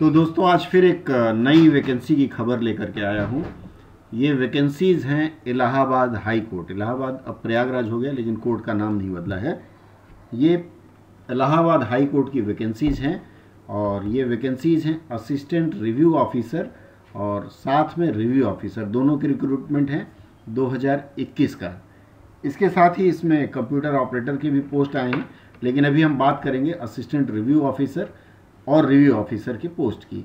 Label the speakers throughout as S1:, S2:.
S1: तो दोस्तों, आज फिर एक नई वैकेंसी की खबर लेकर के आया हूँ। ये वैकेंसीज़ हैं इलाहाबाद हाई कोर्ट। इलाहाबाद अब प्रयागराज हो गया, लेकिन कोर्ट का नाम नहीं बदला है। ये इलाहाबाद हाई कोर्ट की वैकेंसीज़ हैं और ये वैकेंसीज़ हैं असिस्टेंट रिव्यू ऑफिसर और साथ में रिव्यू ऑफिसर दोनों की रिक्रूटमेंट हैं 2021 का। इसके साथ ही इसमें कंप्यूटर ऑपरेटर की भी पोस्ट आए हैं लेकिन अभी हम बात करेंगे असिस्टेंट रिव्यू ऑफिसर और रिव्यू ऑफिसर की पोस्ट की।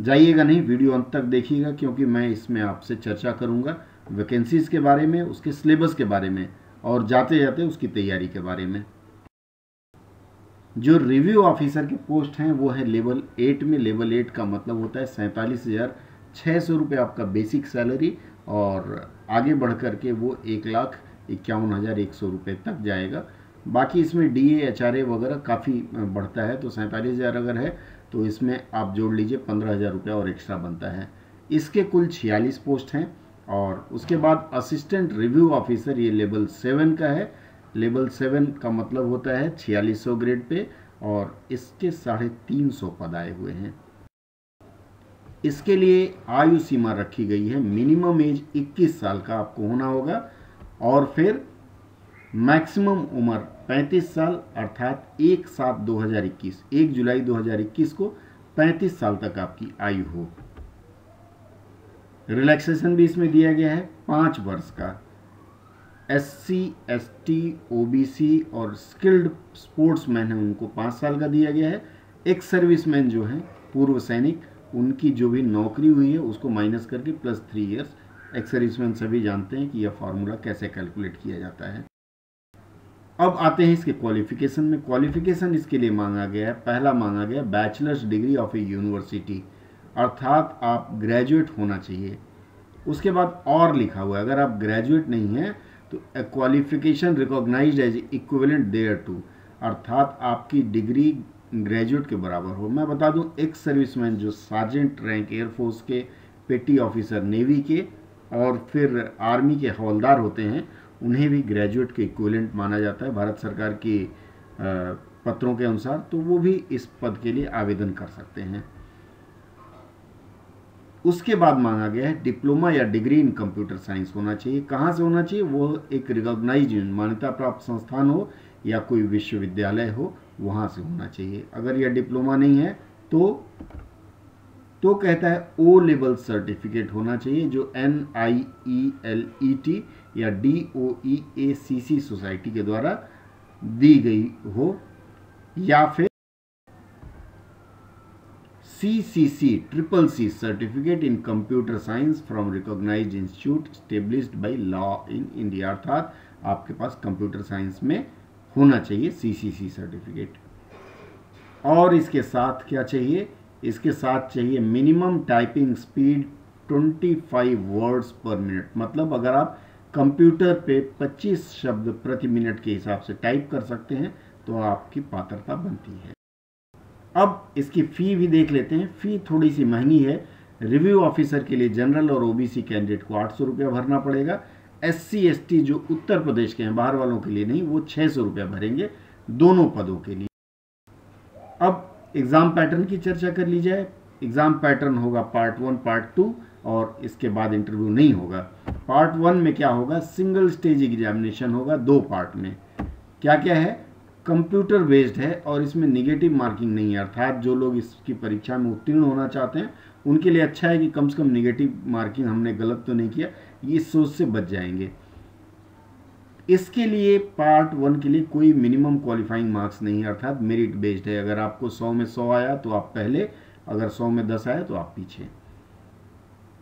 S1: जाइएगा नहीं वीडियो अंत तक देखिएगा, क्योंकि मैं इसमें आपसे चर्चा करूँगा वैकेंसीज के बारे में, उसके सिलेबस के बारे में, और जाते जाते उसकी तैयारी के बारे में। जो रिव्यू ऑफिसर की पोस्ट हैं, वो है लेवल एट में। लेवल एट का मतलब होता है सैंतालीस हज़ार छः सौ रुपये आपका बेसिक सैलरी और आगे बढ़ कर के वो एक लाख इक्यावन हज़ार एक सौ रुपये तक जाएगा। बाकी इसमें D A H R A वगैरह काफ़ी बढ़ता है तो सैंतालीस हज़ार अगर है तो इसमें आप जोड़ लीजिए पंद्रह हज़ार रुपया और एक्स्ट्रा बनता है। इसके कुल छियालीस पोस्ट हैं और उसके बाद असिस्टेंट रिव्यू ऑफिसर ये लेवल सेवन का है। लेवल सेवन का मतलब होता है छियालीस सौ ग्रेड पे और इसके साढ़े तीन सौ पद आए हुए हैं। इसके लिए आयु सीमा रखी गई है। मिनिमम एज 21 साल का आपको होना होगा और फिर मैक्सिमम उम्र 35 साल, अर्थात एक सात 2021 एक जुलाई 2021 को 35 साल तक आपकी आयु हो। रिलैक्सेशन भी इसमें दिया गया है, पाँच वर्ष का। S C, S T, O B C और स्किल्ड स्पोर्ट्स मैन है, उनको पाँच साल का दिया गया है। एक सर्विसमैन जो है, पूर्व सैनिक, उनकी जो भी नौकरी हुई है, उसको माइनस करके plus three years ex serviceman सभी जानते हैं कि यह फार्मूला कैसे कैलकुलेट किया जाता है। अब आते हैं इसके क्वालिफिकेशन में। क्वालिफिकेशन इसके लिए मांगा गया है। पहला मांगा गया bachelors degree of a university अर्थात आप ग्रेजुएट होना चाहिए। उसके बाद और लिखा हुआ है। अगर आप ग्रेजुएट नहीं हैं तो qualification recognise as equivalent thereto अर्थात आपकी डिग्री ग्रेजुएट के बराबर हो। मैं बता दूँ एक्स सर्विसमैन जो सार्जेंट रैंक एयरफोर्स के पेटी ऑफिसर नेवी के और फिर आर्मी के हवलदार होते हैं उन्हें भी ग्रेजुएट के इक्वलेंट माना जाता है, भारत सरकार के पत्रों के अनुसार तो वो भी इस पद के लिए आवेदन कर सकते हैं। उसके बाद मांगा गया है डिप्लोमा या डिग्री इन कंप्यूटर साइंस होना चाहिए। कहाँ से होना चाहिए? वो एक रिकॉग्नाइज मान्यता प्राप्त संस्थान हो या कोई विश्वविद्यालय हो, वहाँ से होना चाहिए। अगर यह डिप्लोमा नहीं है तो तो कहता है ओ लेवल सर्टिफिकेट होना चाहिए, जो N I E L E T या D O E A C C society के द्वारा दी गई हो, या फिर C C C triple C certificate in computer science from recognise institute established by law in India अर्थात आपके पास कंप्यूटर साइंस में होना चाहिए सी सी सी सर्टिफिकेट और इसके साथ क्या चाहिए? इसके साथ चाहिए minimum typing speed 25 words per minute मतलब अगर आप कंप्यूटर पे 25 शब्द प्रति मिनट के हिसाब से टाइप कर सकते हैं तो आपकी पात्रता बनती है। अब इसकी फ़ी भी देख लेते हैं। फ़ी थोड़ी सी महँगी है। रिव्यू ऑफिसर के लिए जनरल और ओबीसी कैंडिडेट को आठ सौ रुपया भरना पड़ेगा। एस सी जो उत्तर प्रदेश के हैं, बाहर वालों के लिए नहीं, वो छः सौ रुपया भरेंगे दोनों पदों के लिए। अब एग्ज़ाम पैटर्न की चर्चा कर ली जाए। एग्ज़ाम पैटर्न होगा पार्ट वन, पार्ट टू, और इसके बाद इंटरव्यू नहीं होगा। पार्ट वन में क्या होगा? सिंगल स्टेज एग्जामिनेशन होगा दो पार्ट में। क्या क्या है? कंप्यूटर बेस्ड है, और इसमें निगेटिव मार्किंग नहीं है। अर्थात जो लोग इसकी परीक्षा में उत्तीर्ण होना चाहते हैं, उनके लिए अच्छा है कि कम से कम निगेटिव मार्किंग हमने गलत तो नहीं किया, ये सोच से बच जाएँगे। इसके लिए पार्ट वन के लिए कोई मिनिमम क्वालिफाइंग मार्क्स नहीं है, अर्थात मेरिट बेस्ड है। अगर आपको सौ में सौ आया तो आप पहले, अगर सौ में दस आया तो आप पीछे।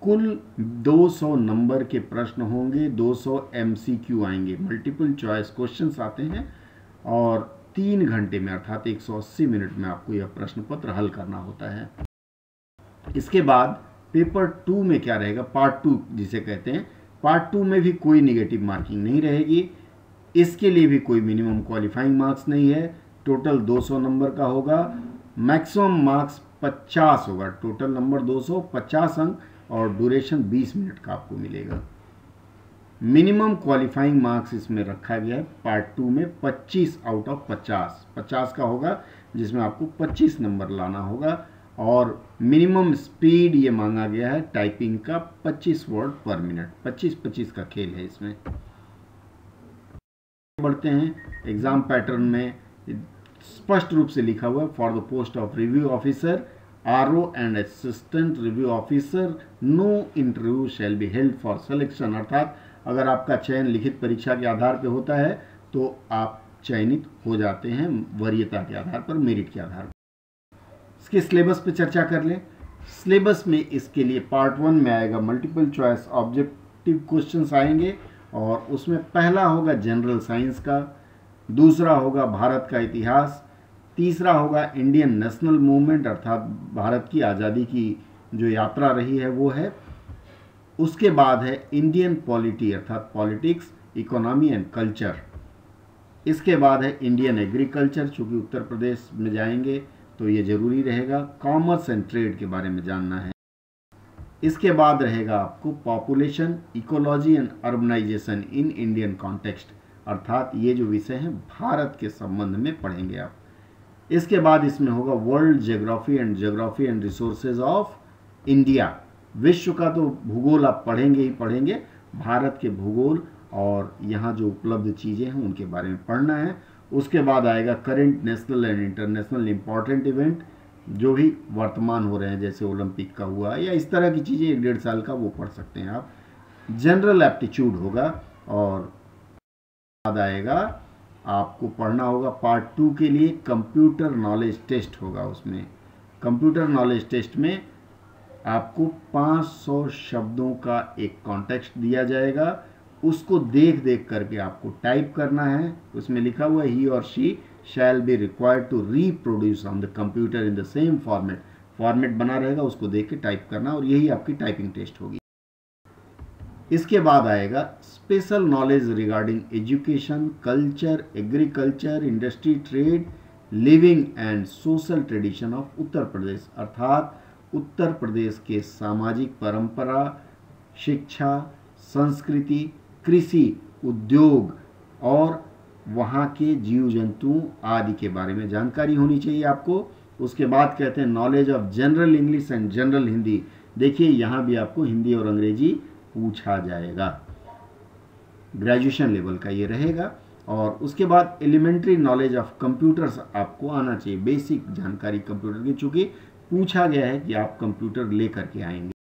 S1: कुल 200 नंबर के प्रश्न होंगे 200 एमसीक्यू आएँगे। मल्टीपल चॉइस क्वेश्चंस आते हैं और तीन घंटे में, अर्थात 180 मिनट में आपको यह प्रश्न पत्र हल करना होता है। इसके बाद पेपर टू में क्या रहेगा? पार्ट टू जिसे कहते हैं पार्ट टू में भी कोई निगेटिव मार्किंग नहीं रहेगी। इसके लिए भी कोई मिनिमम क्वालिफाइंग मार्क्स नहीं है। टोटल 200 नंबर का होगा। मैक्सिमम मार्क्स 50 होगा। टोटल नंबर 250 अंक और ड्यूरेशन 20 मिनट का आपको मिलेगा। मिनिमम क्वालिफाइंग मार्क्स इसमें रखा गया है। पार्ट टू में 25 आउट ऑफ़ 50 50 का होगा, जिसमें आपको 25 नंबर लाना होगा। और मिनिमम स्पीड ये मांगा गया है। टाइपिंग का 25 वर्ड पर मिनट 25-25 का खेल है इसमें। बढ़ते हैं। एग्ज़ाम पैटर्न में स्पष्ट रूप से लिखा हुआ है for the post of review officer R O and assistant review officer no interview shall be held for selection अर्थात अगर आपका चयन लिखित परीक्षा के आधार पर होता है तो आप चयनित हो जाते हैं वरीयता के आधार पर मेरिट के आधार पर। इसके सिलेबस पे चर्चा कर लें। सिलेबस में इसके लिए पार्ट वन में आएगा मल्टीपल चॉइस ऑब्जेक्टिव क्वेश्चंस आएँगे। और उसमें पहला होगा जनरल साइंस का, दूसरा होगा भारत का इतिहास, तीसरा होगा इंडियन नेशनल मूवमेंट अर्थात भारत की आज़ादी की जो यात्रा रही है वो है। उसके बाद है इंडियन पॉलिटी अर्थात पॉलिटिक्स इकोनॉमी एंड कल्चर इसके बाद है इंडियन एग्रीकल्चर चूँकि उत्तर प्रदेश में जाएँगे तो ये ज़रूरी रहेगा। कॉमर्स एंड ट्रेड के बारे में जानना है। इसके बाद रहेगा आपको population ecology and urbanisation in Indian context अर्थात ये जो विषय हैं, भारत के संबंध में पढ़ेंगे आप। इसके बाद इसमें होगा world geography and geography and resources of India विश्व का तो भूगोल आप पढ़ेंगे ही पढ़ेंगे। भारत के भूगोल और यहाँ जो उपलब्ध चीज़ें हैं, उनके बारे में पढ़ना है। उसके बाद आएगा current national and international important event जो भी वर्तमान हो रहे हैं, जैसे ओलंपिक का हुआ, या इस तरह की चीज़ें एक डेढ़ साल का वो पढ़ सकते हैं आप। जनरल एप्टीट्यूड होगा और बाद आएगा, आपको पढ़ना होगा पार्ट टू के लिए कंप्यूटर नॉलेज टेस्ट होगा उसमें। कंप्यूटर नॉलेज टेस्ट में आपको 500 शब्दों का एक कॉन्टेक्स्ट दिया जाएगा। उसको देख देख करके आपको टाइप करना है। उसमें लिखा हुआ ही और she shall be required to reproduce on the computer in the same format format बना रहेगा, उसको देख के टाइप करना और यही आपकी टाइपिंग टेस्ट होगी। इसके बाद आएगा special knowledge regarding education culture agriculture industry trade living and social tradition of Uttar Pradesh अर्थात उत्तर प्रदेश के सामाजिक परंपरा, शिक्षा, संस्कृति, कृषि, उद्योग और वहाँ के जीव जंतु आदि के बारे में जानकारी होनी चाहिए आपको। उसके बाद कहते हैं knowledge of general English and general Hindi देखिए, यहाँ भी आपको हिंदी और अंग्रेज़ी पूछा जाएगा। ग्रेजुएशन लेवल का ये रहेगा। और उसके बाद एलिमेंट्री नॉलेज ऑफ़ कंप्यूटर्स आपको आना चाहिए। बेसिक जानकारी कंप्यूटर की, चूँकि पूछा गया है कि आप कंप्यूटर लेकर के आएँगे।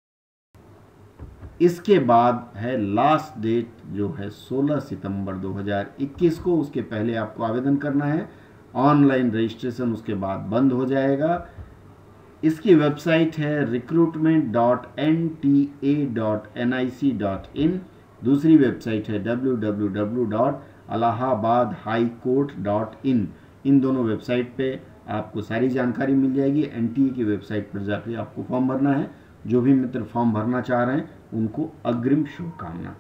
S1: इसके बाद है लास्ट डेट जो है 16 सितंबर 2021 को, उसके पहले आपको आवेदन करना है। ऑनलाइन रजिस्ट्रेशन उसके बाद बंद हो जाएगा। इसकी वेबसाइट है recruitment dot N T A dot N I C dot in दूसरी वेबसाइट है W W W dot Allahabad high court dot in in दोनों वेबसाइट पे आपको सारी जानकारी मिल जाएगी। एन टी ए की वेबसाइट पर जाकर आपको फॉर्म भरना है। जो भी मित्र फॉर्म भरना चाह रहे हैं उनको अग्रिम शुभकामना।